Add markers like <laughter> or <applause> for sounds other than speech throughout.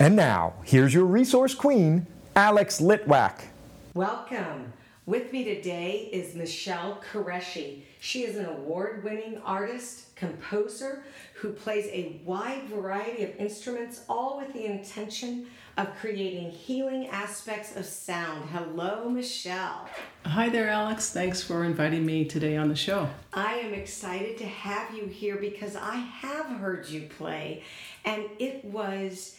And now, here's your resource queen, Alex Litwack. Welcome. With me today is Michelle Qureshi. She is an award winning artist, composer who plays a wide variety of instruments, all with the intention of creating healing aspects of sound. Hello, Michelle. Hi there, Alex. Thanks for inviting me today on the show. I am excited to have you here because I have heard you play, and it was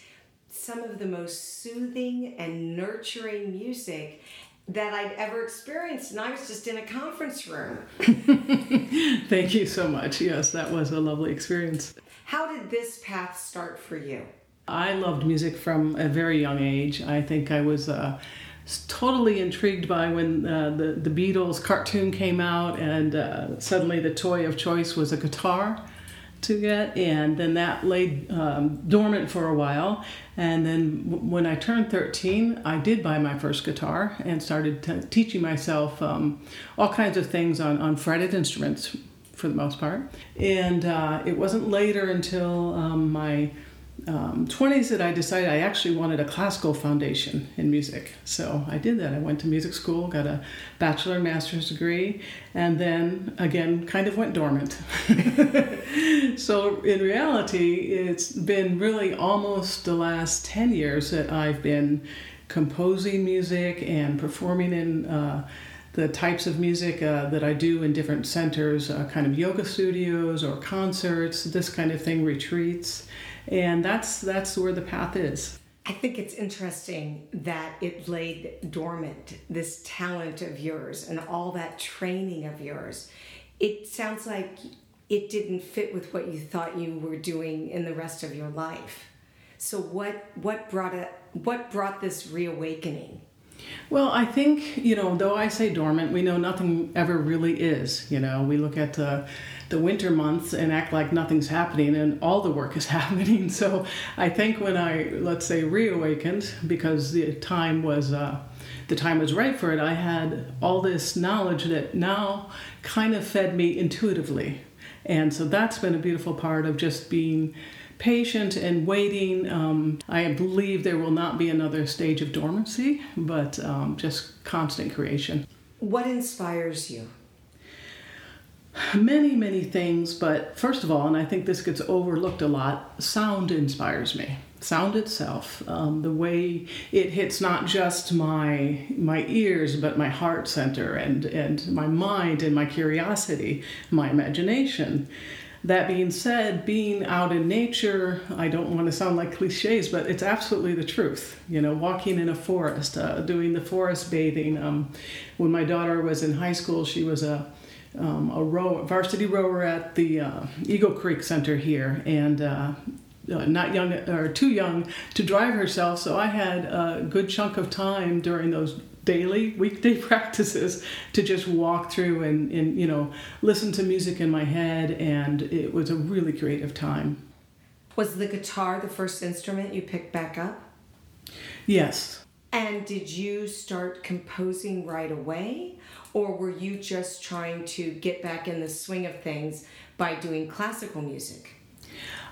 some of the most soothing and nurturing music that I'd ever experienced, and I was just in a conference room. <laughs> Thank you so much. Yes, that was a lovely experience. How did this path start for you? I loved music from a very young age. I think I was uh, totally intrigued by when uh, the, the Beatles cartoon came out, and uh, suddenly the toy of choice was a guitar to get, and then that laid um, dormant for a while. And then w- when I turned 13, I did buy my first guitar and started t- teaching myself um, all kinds of things on, on fretted instruments for the most part. And uh, it wasn't later until um, my um, 20s that I decided I actually wanted a classical foundation in music. So I did that. I went to music school, got a bachelor and master's degree, and then again kind of went dormant. <laughs> so in reality, it's been really almost the last 10 years that I've been composing music and performing in. Uh, the types of music uh, that I do in different centers, uh, kind of yoga studios or concerts, this kind of thing, retreats and that's that's where the path is I think it's interesting that it laid dormant, this talent of yours and all that training of yours. It sounds like it didn't fit with what you thought you were doing in the rest of your life. So what what brought it what brought this reawakening? Well, I think, you know, though I say dormant, we know nothing ever really is. You know, we look at the, the winter months and act like nothing's happening and all the work is <laughs> happening. So I think when I, let's say, reawakened, because the time was, uh, the time was right for it, I had all this knowledge that now kind of fed me intuitively. And so that's been a beautiful part of just being patient and waiting. Um, I believe there will not be another stage of dormancy, but um, just constant creation. What inspires you? Many, many things, but first of all, and I think this gets overlooked a lot, sound inspires me. Sound itself, um, the way it hits not just my my ears, but my heart center and and my mind and my curiosity, my imagination. That being said, being out in nature, I don't want to sound like cliches, but it's absolutely the truth. You know, walking in a forest, uh, doing the forest bathing. Um, when my daughter was in high school, she was a um, a row, varsity rower at the uh, Eagle Creek Center here, and uh, uh, not young or too young to drive herself. So I had a good chunk of time during those daily weekday <laughs> practices to just walk through and, and you know listen to music in my head and it was a really creative time. Was the guitar the first instrument you picked back up? Yes. And did you start composing right away? Or were you just trying to get back in the swing of things by doing classical music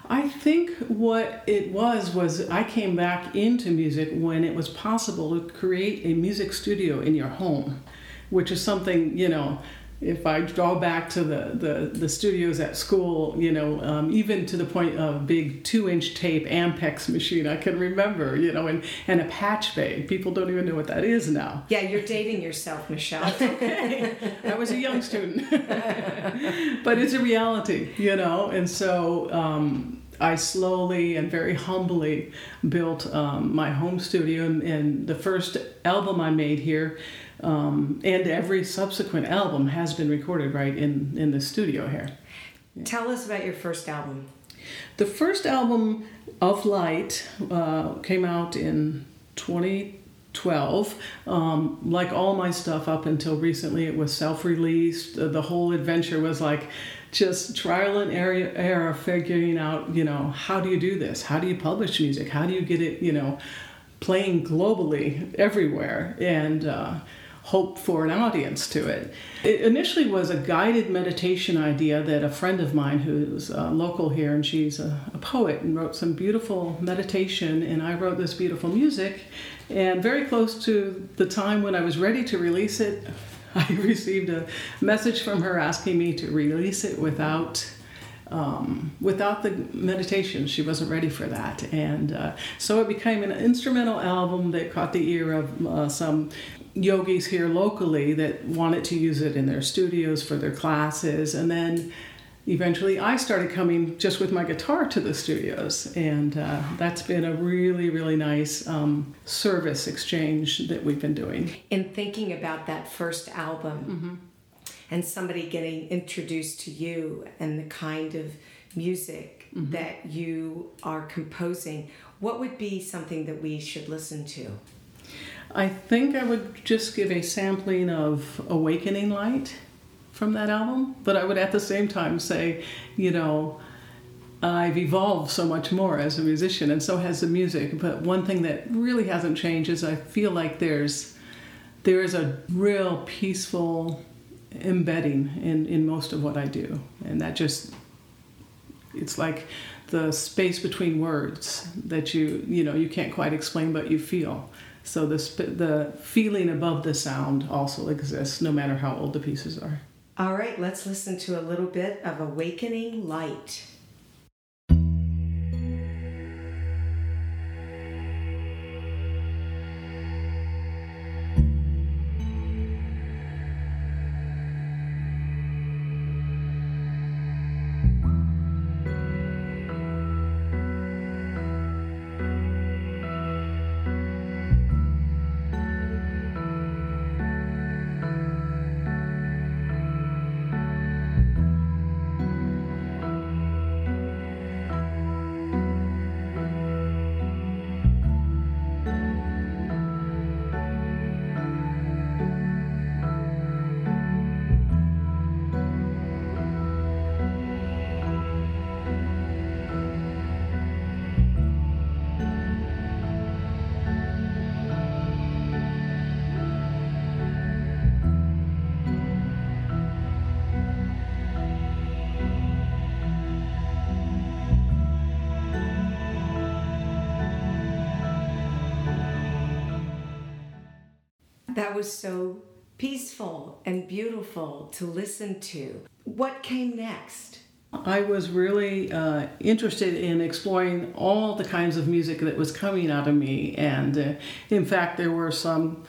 I think what it was was I came back into music when it was possible to create a music studio in your home, which is something, you know, if I draw back to the, the, the studios at school, you know, um, even to the point of big two inch tape Ampex machine, I can remember, you know, and, and a patch bay. People don't even know what that is now. Yeah, you're dating yourself, Michelle. okay. I was a young student. <laughs> but it's a reality, you know, and so um, I slowly and very humbly built um, my home studio. And, and the first album I made here um, and every subsequent album has been recorded right in, in the studio here. Tell us about your first album. The first album, Of Light, uh, came out in 2012. Um, like all my stuff up until recently, it was self released. The whole adventure was like just trial and error, error figuring out, you know, how do you do this? How do you publish music? How do you get it, you know, playing globally everywhere? And uh, hope for an audience to it. It initially was a guided meditation idea that a friend of mine who's uh, local here and she's a, a, poet and wrote some beautiful meditation, and I wrote this beautiful music. And very close to the time when I was ready to release it, <laughs> I received a message from her asking me to release it without um, without the meditation, she wasn't ready for that. And uh, so it became an instrumental album that caught the ear of uh, some yogis here locally that wanted to use it in their studios for their classes. And then eventually I started coming just with my guitar to the studios. And uh, that's been a really, really nice um, service exchange that we've been doing. In thinking about that first album, mm-hmm and somebody getting introduced to you and the kind of music mm-hmm. that you are composing, what would be something that we should listen to? I think I would just give a sampling of Awakening Light from that album, but I would at the same time say, you know, I've evolved so much more as a musician, and so has the music. But one thing that really hasn't changed is I feel like there's there is a real peaceful embedding in, in most of what I do. And that just, it's like the space between words that you, you know, you can't quite explain, but you feel. So the, the feeling above the sound also exists, no matter how old the pieces are. All right, let's listen to a little bit of Awakening Light. Was so peaceful and beautiful to listen to. What came next? I was really uh, interested in exploring all the kinds of music that was coming out of me, and uh, in fact, there were some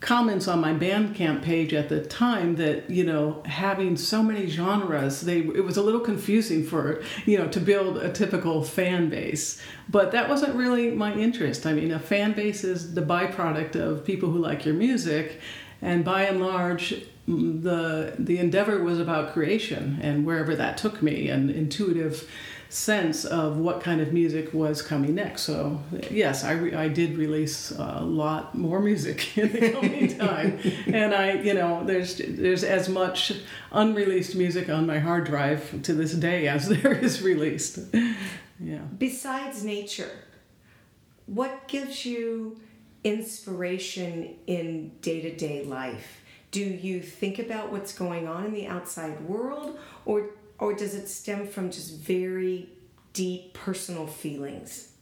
comments on my Bandcamp page at the time that you know having so many genres they it was a little confusing for you know to build a typical fan base. But that wasn't really my interest. I mean a fan base is the byproduct of people who like your music. And by and large the the endeavor was about creation and wherever that took me and intuitive sense of what kind of music was coming next. So yes, I, re- I did release a lot more music <laughs> in the coming <laughs> time, and I you know there's there's as much unreleased music on my hard drive to this day as <laughs> there is released. Yeah. Besides nature, what gives you inspiration in day to day life? Do you think about what's going on in the outside world, or or does it stem from just very deep personal feelings?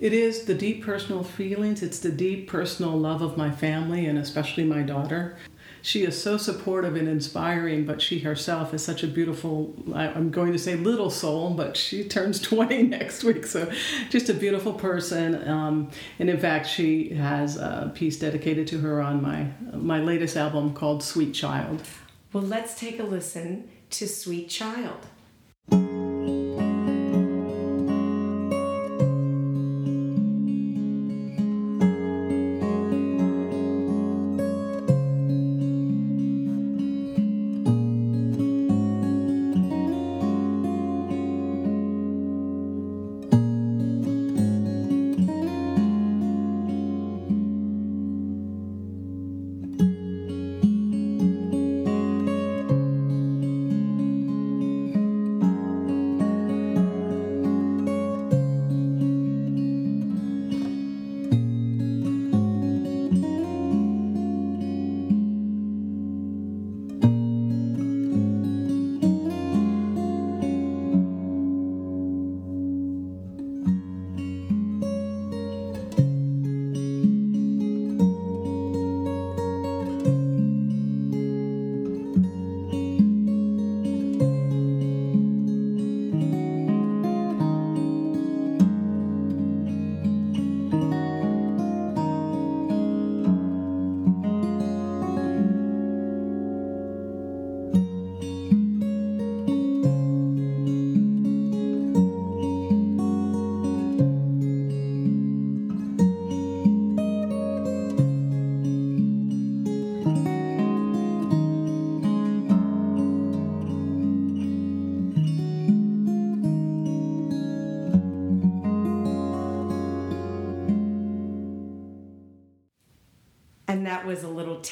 It is the deep personal feelings. It's the deep personal love of my family and especially my daughter. She is so supportive and inspiring, but she herself is such a beautiful, I'm going to say little soul, but she <laughs> turns 20 next week. So just a beautiful person. Um, and in fact, she has a piece dedicated to her on my, my latest album called Sweet Child. Well, let's take a listen to Sweet Child.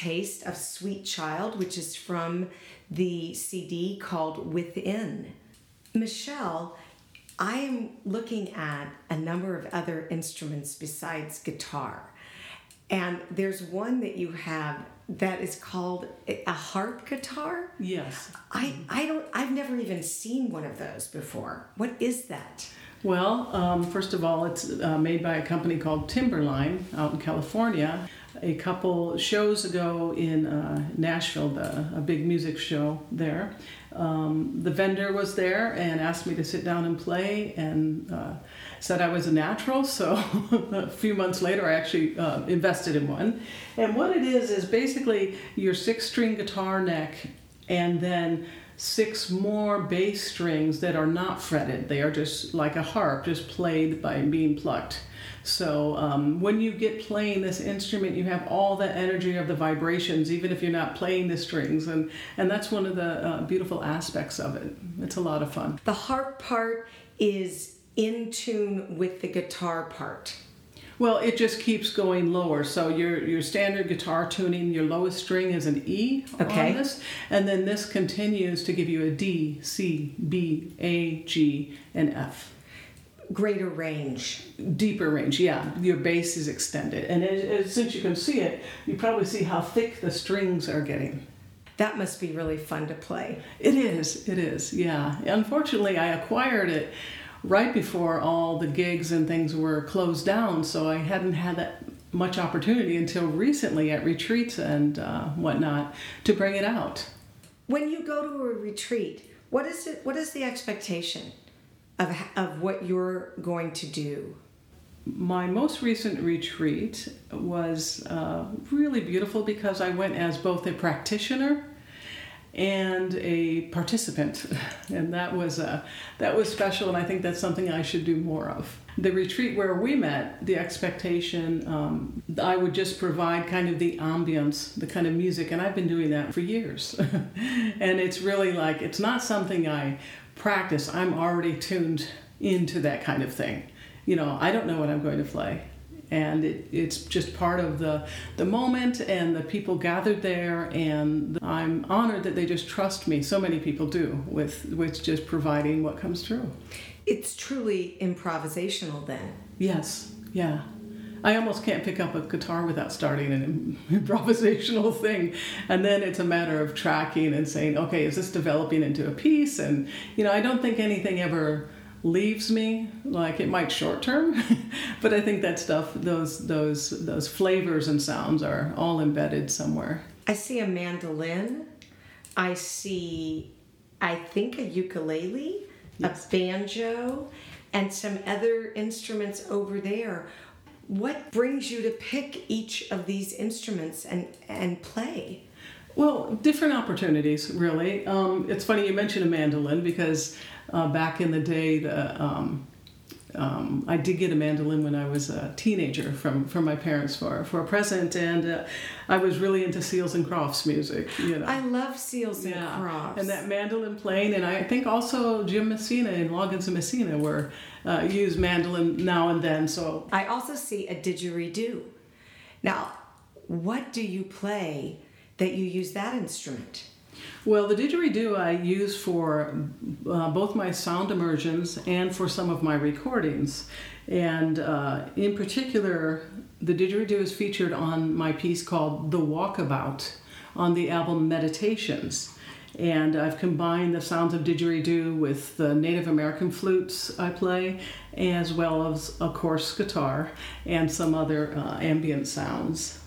Taste of Sweet Child, which is from the CD called Within. Michelle, I am looking at a number of other instruments besides guitar. And there's one that you have that is called a harp guitar. Yes. I, I don't I've never even seen one of those before. What is that? Well, um, first of all, it's uh, made by a company called Timberline out in California. A couple shows ago in uh, Nashville, the, a big music show there, um, the vendor was there and asked me to sit down and play and uh, said I was a natural. So <laughs> a few months later, I actually uh, invested in one. And what it is is basically your six string guitar neck and then six more bass strings that are not fretted. They are just like a harp, just played by being plucked. So um, when you get playing this instrument, you have all the energy of the vibrations, even if you're not playing the strings, and and that's one of the uh, beautiful aspects of it. It's a lot of fun. The harp part is in tune with the guitar part. Well, it just keeps going lower. So your your standard guitar tuning, your lowest string is an E okay. on this, and then this continues to give you a D, C, B, A, G, and F greater range. Deeper range, yeah. Your bass is extended. And since you can see it, you probably see how thick the strings are getting. That must be really fun to play. It is, it is, yeah. Unfortunately, I acquired it right before all the gigs and things were closed down, so I hadn't had that much opportunity until recently at retreats and uh, whatnot to bring it out. When you go to a retreat, what is it? What is the expectation? Of, of what you're going to do? My most recent retreat was uh, really beautiful because I went as both a practitioner and a participant, <laughs> and that was uh, that was special, and I think that's something I should do more of. The retreat where we met, the expectation um, I would just provide kind of the ambience, the kind of music, and I've been doing that for years, <laughs> and it's really like it's not something I practice, I'm already tuned into that kind of thing. You know, I don't know what I'm going to play. And it, it's just part of the, the moment and the people gathered there. And I'm honored that they just trust me. So many people do with, with just providing what comes through. It's truly improvisational then. Yes, yeah. I almost can't pick up a guitar without starting an <laughs> improvisational thing. And then it's a matter of tracking and saying, okay, is this developing into a piece? And, you know, I don't think anything ever leaves me like it might short term <laughs> but i think that stuff those those those flavors and sounds are all embedded somewhere i see a mandolin i see i think a ukulele yes. a banjo and some other instruments over there what brings you to pick each of these instruments and, and play? Well, different opportunities, really. Um, it's funny you mentioned a mandolin because uh, back in the day, the um, um, I did get a mandolin when I was a teenager from, from my parents for, for a present, and uh, I was really into Seals and Crofts music. You know, I love Seals and. Crofts, and that mandolin playing, and I think also Jim Messina and Loggins and Messina were uh, use mandolin now and then. So I also see a didgeridoo. Now, what do you play that you use that instrument? Well, the didgeridoo I use for uh, both my sound immersions and for some of my recordings. And uh, in particular, the didgeridoo is featured on my piece called The Walkabout on the album Meditations. And I've combined the sounds of didgeridoo with the Native American flutes I play, as well as, of course, guitar and some other uh, ambient sounds.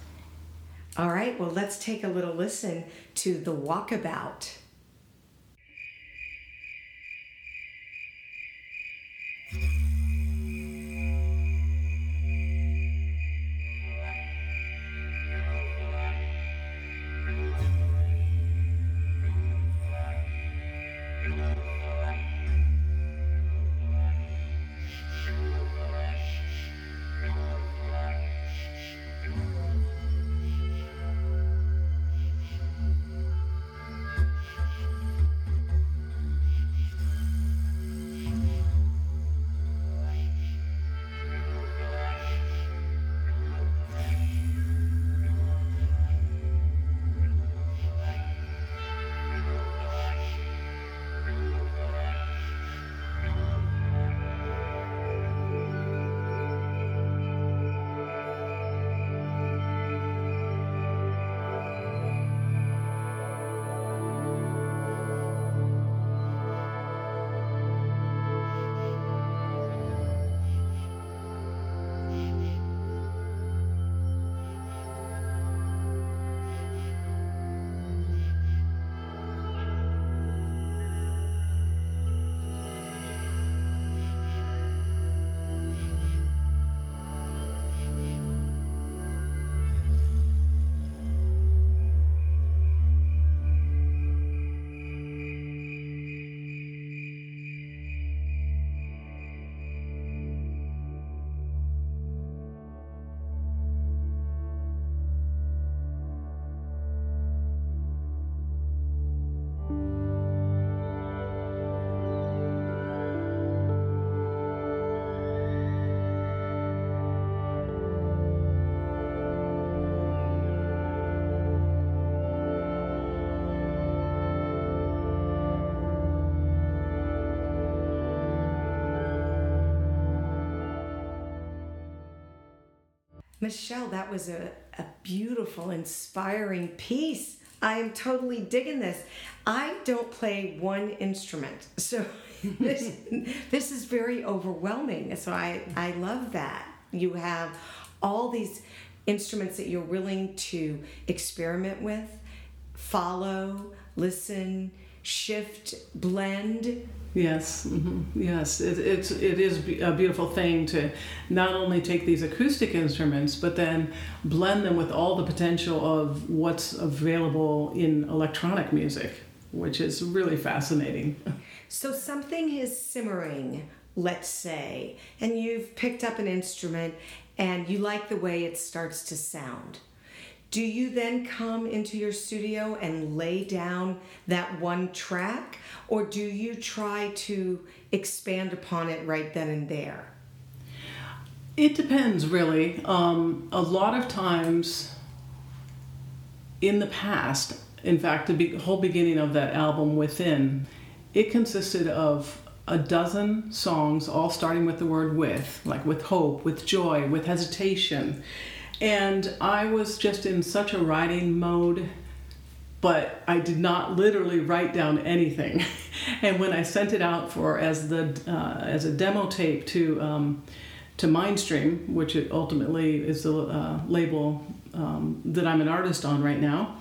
All right, well, let's take a little listen to The Walkabout. Michelle, that was a, a beautiful, inspiring piece. I am totally digging this. I don't play one instrument, so <laughs> this this is very overwhelming. So I I love that you have all these instruments that you're willing to experiment with, follow, listen, shift, blend. Yes, mm-hmm. yes, it, it's it is a beautiful thing to not only take these acoustic instruments, but then blend them with all the potential of what's available in electronic music, which is really fascinating. So something is simmering, let's say, and you've picked up an instrument and you like the way it starts to sound. Do you then come into your studio and lay down that one track, or do you try to expand upon it right then and there? It depends, really. Um, a lot of times in the past, in fact, the be- whole beginning of that album, Within, it consisted of a dozen songs, all starting with the word with, like with hope, with joy, with hesitation. And I was just in such a writing mode, but I did not literally write down anything. <laughs> and when I sent it out for as the uh, as a demo tape to um, to Mindstream, which ultimately is the uh, label um, that I'm an artist on right now,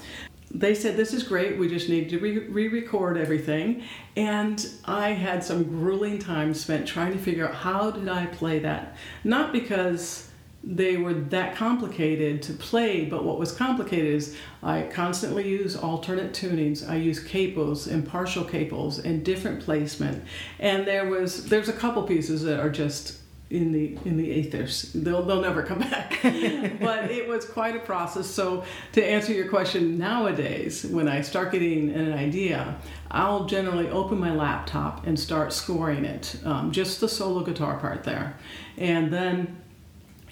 they said this is great. We just need to re-record everything. And i had some grueling time spent trying to figure out how did i play that? Not because they were that complicated to play but what was complicated is i constantly use alternate tunings i use capos and partial capos and different placement and there was there's a couple pieces that are just in the in the ethers. They'll they'll never come <laughs> back. but it was quite a process. So to answer your question, nowadays when I start getting an idea, I'll generally open my laptop and start scoring it, um, just the solo guitar part there, and then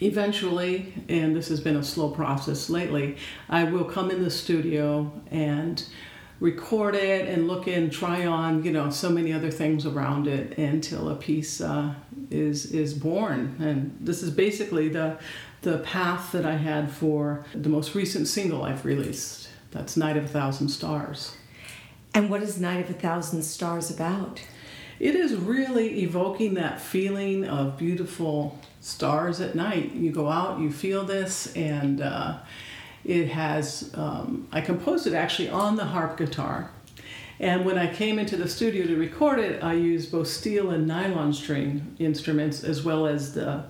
eventually, and this has been a slow process lately, I will come in the studio and record it and look and try on you know so many other things around it until a piece uh, is is born. And this is basically the the path that I had for the most recent single I've released. That's Night of a Thousand Stars. And what is Night of a Thousand Stars about it is really evoking that feeling of beautiful stars at night you go out you feel this and uh, it has, um, I composed it actually on the harp guitar. And when I came into the studio to record it, I used both steel and nylon string instruments as well as the,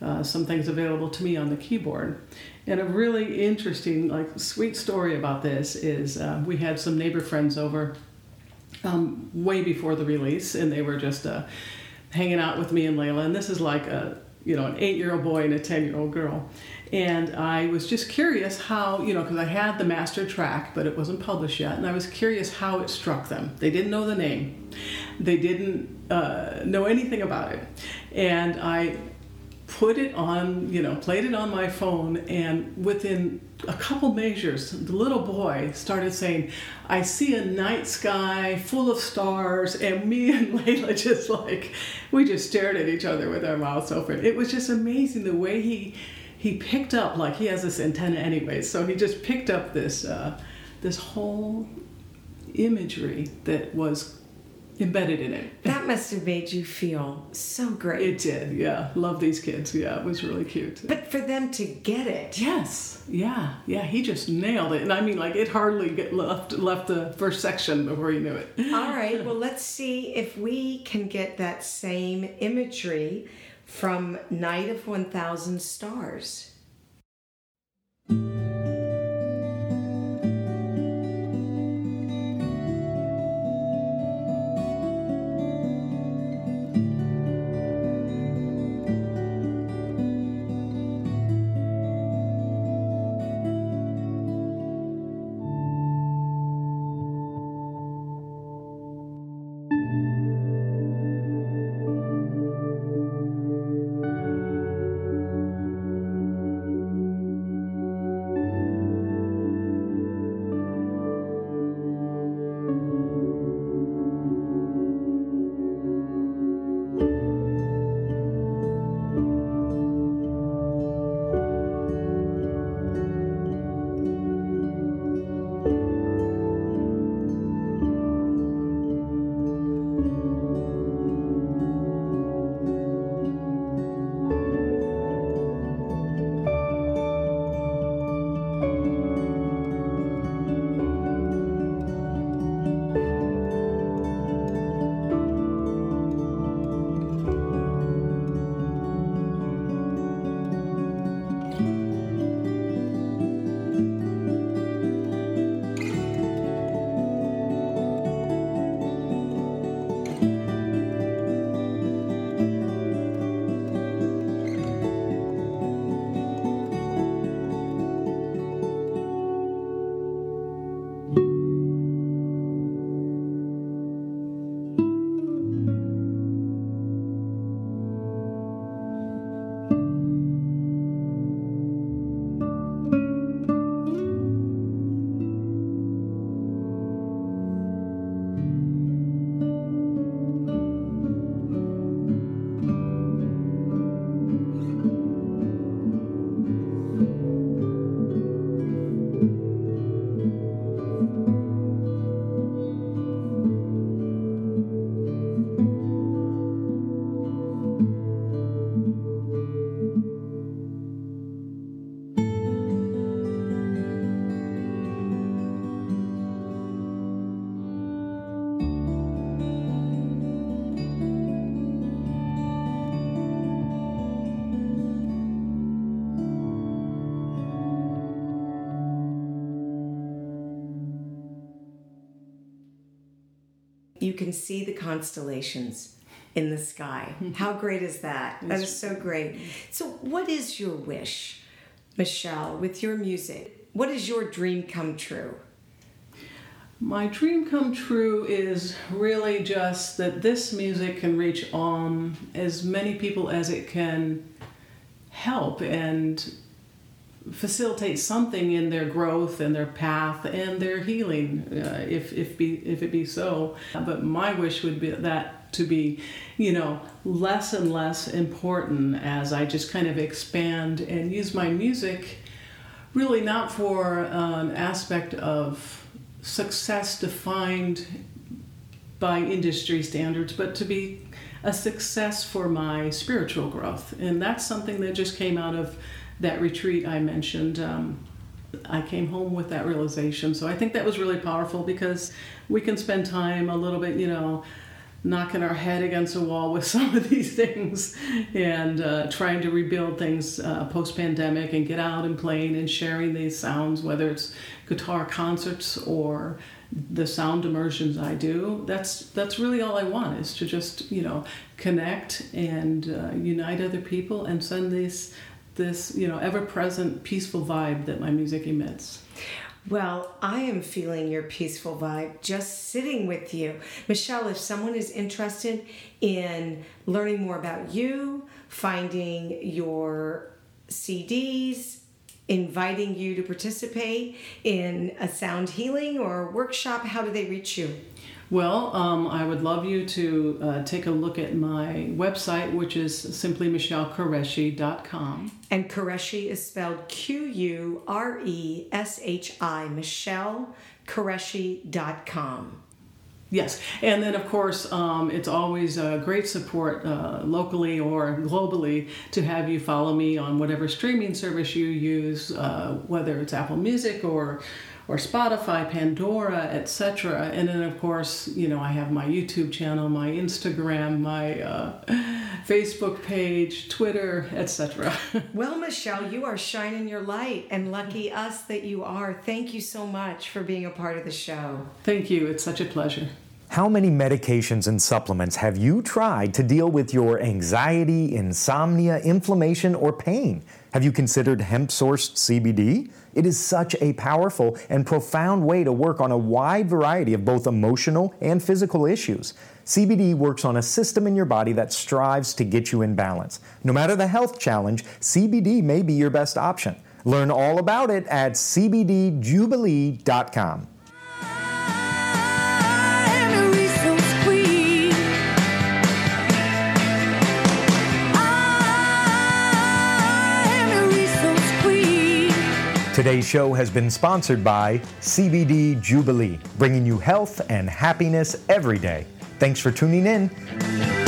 uh, some things available to me on the keyboard. And a really interesting, like, sweet story about this is uh, we had some neighbor friends over um, way before the release, and they were just uh, hanging out with me and Layla. And this is like a, you know, an eight-year-old boy and a ten-year-old girl and I was just curious how, you know, because I had the master track, but it wasn't published yet, and I was curious how it struck them. They didn't know the name, they didn't uh, know anything about it, and I put it on, you know, played it on my phone, and within a couple measures, the little boy started saying, I see a night sky full of stars, and me and <laughs> Layla just like, we just stared at each other with our mouths open. It was just amazing the way he he picked up like he has this antenna anyway, so he just picked up this uh, this whole imagery that was embedded in it. That must have made you feel so great. It did, yeah. Love these kids. Yeah, it was really cute. But for them to get it. Yes, yeah, yeah. He just nailed it, and I mean, like it hardly get left left the first section before he knew it. All right. <laughs> Well, let's see if we can get that same imagery from Night of 1000 Stars. You can see the constellations in the sky. How great is that? That is so great. So, what is your wish, Michelle, with your music? What is your dream come true? My dream come true is really just that this music can reach on as many people as it can help and facilitate something in their growth and their path and their healing, uh, if if be if it be so. But my wish would be that to be, you know, less and less important as I just kind of expand and use my music, really not for an aspect of success defined by industry standards, but to be a success for my spiritual growth. And that's something that just came out of that retreat I mentioned. Um, I came home with that realization. So I think that was really powerful because we can spend time a little bit, you know, knocking our head against a wall with <laughs> some of these things and uh, trying to rebuild things uh, post pandemic and get out and playing and sharing these sounds, whether it's guitar concerts or the sound immersions I do. That's that's really all I want is to just you know connect and uh, unite other people and send these this you know ever present peaceful vibe that my music emits. Well, I am feeling your peaceful vibe just sitting with you. Michelle, if someone is interested in learning more about you, finding your CDs, inviting you to participate in a sound healing or workshop, how do they reach you? Well, um, I would love you to uh, take a look at my website, which is simply michellequreshi.com. And Qureshi is spelled Q U R E S H I, michellequreshi.com. Yes, and then of course, um, it's always a great support uh, locally or globally to have you follow me on whatever streaming service you use, uh, whether it's Apple Music or or Spotify, Pandora, etc. And then, of course, you know, I have my YouTube channel, my Instagram, my uh, Facebook page, Twitter, etc. <laughs> well, Michelle, you are shining your light, and lucky us that you are. Thank you so much for being a part of the show. Thank you. It's such a pleasure. How many medications and supplements have you tried to deal with your anxiety, insomnia, inflammation, or pain? Have you considered hemp sourced CBD? It is such a powerful and profound way to work on a wide variety of both emotional and physical issues. CBD works on a system in your body that strives to get you in balance. No matter the health challenge, CBD may be your best option. Learn all about it at cbdjubilee.com. Today's show has been sponsored by CBD Jubilee, bringing you health and happiness every day. Thanks for tuning in.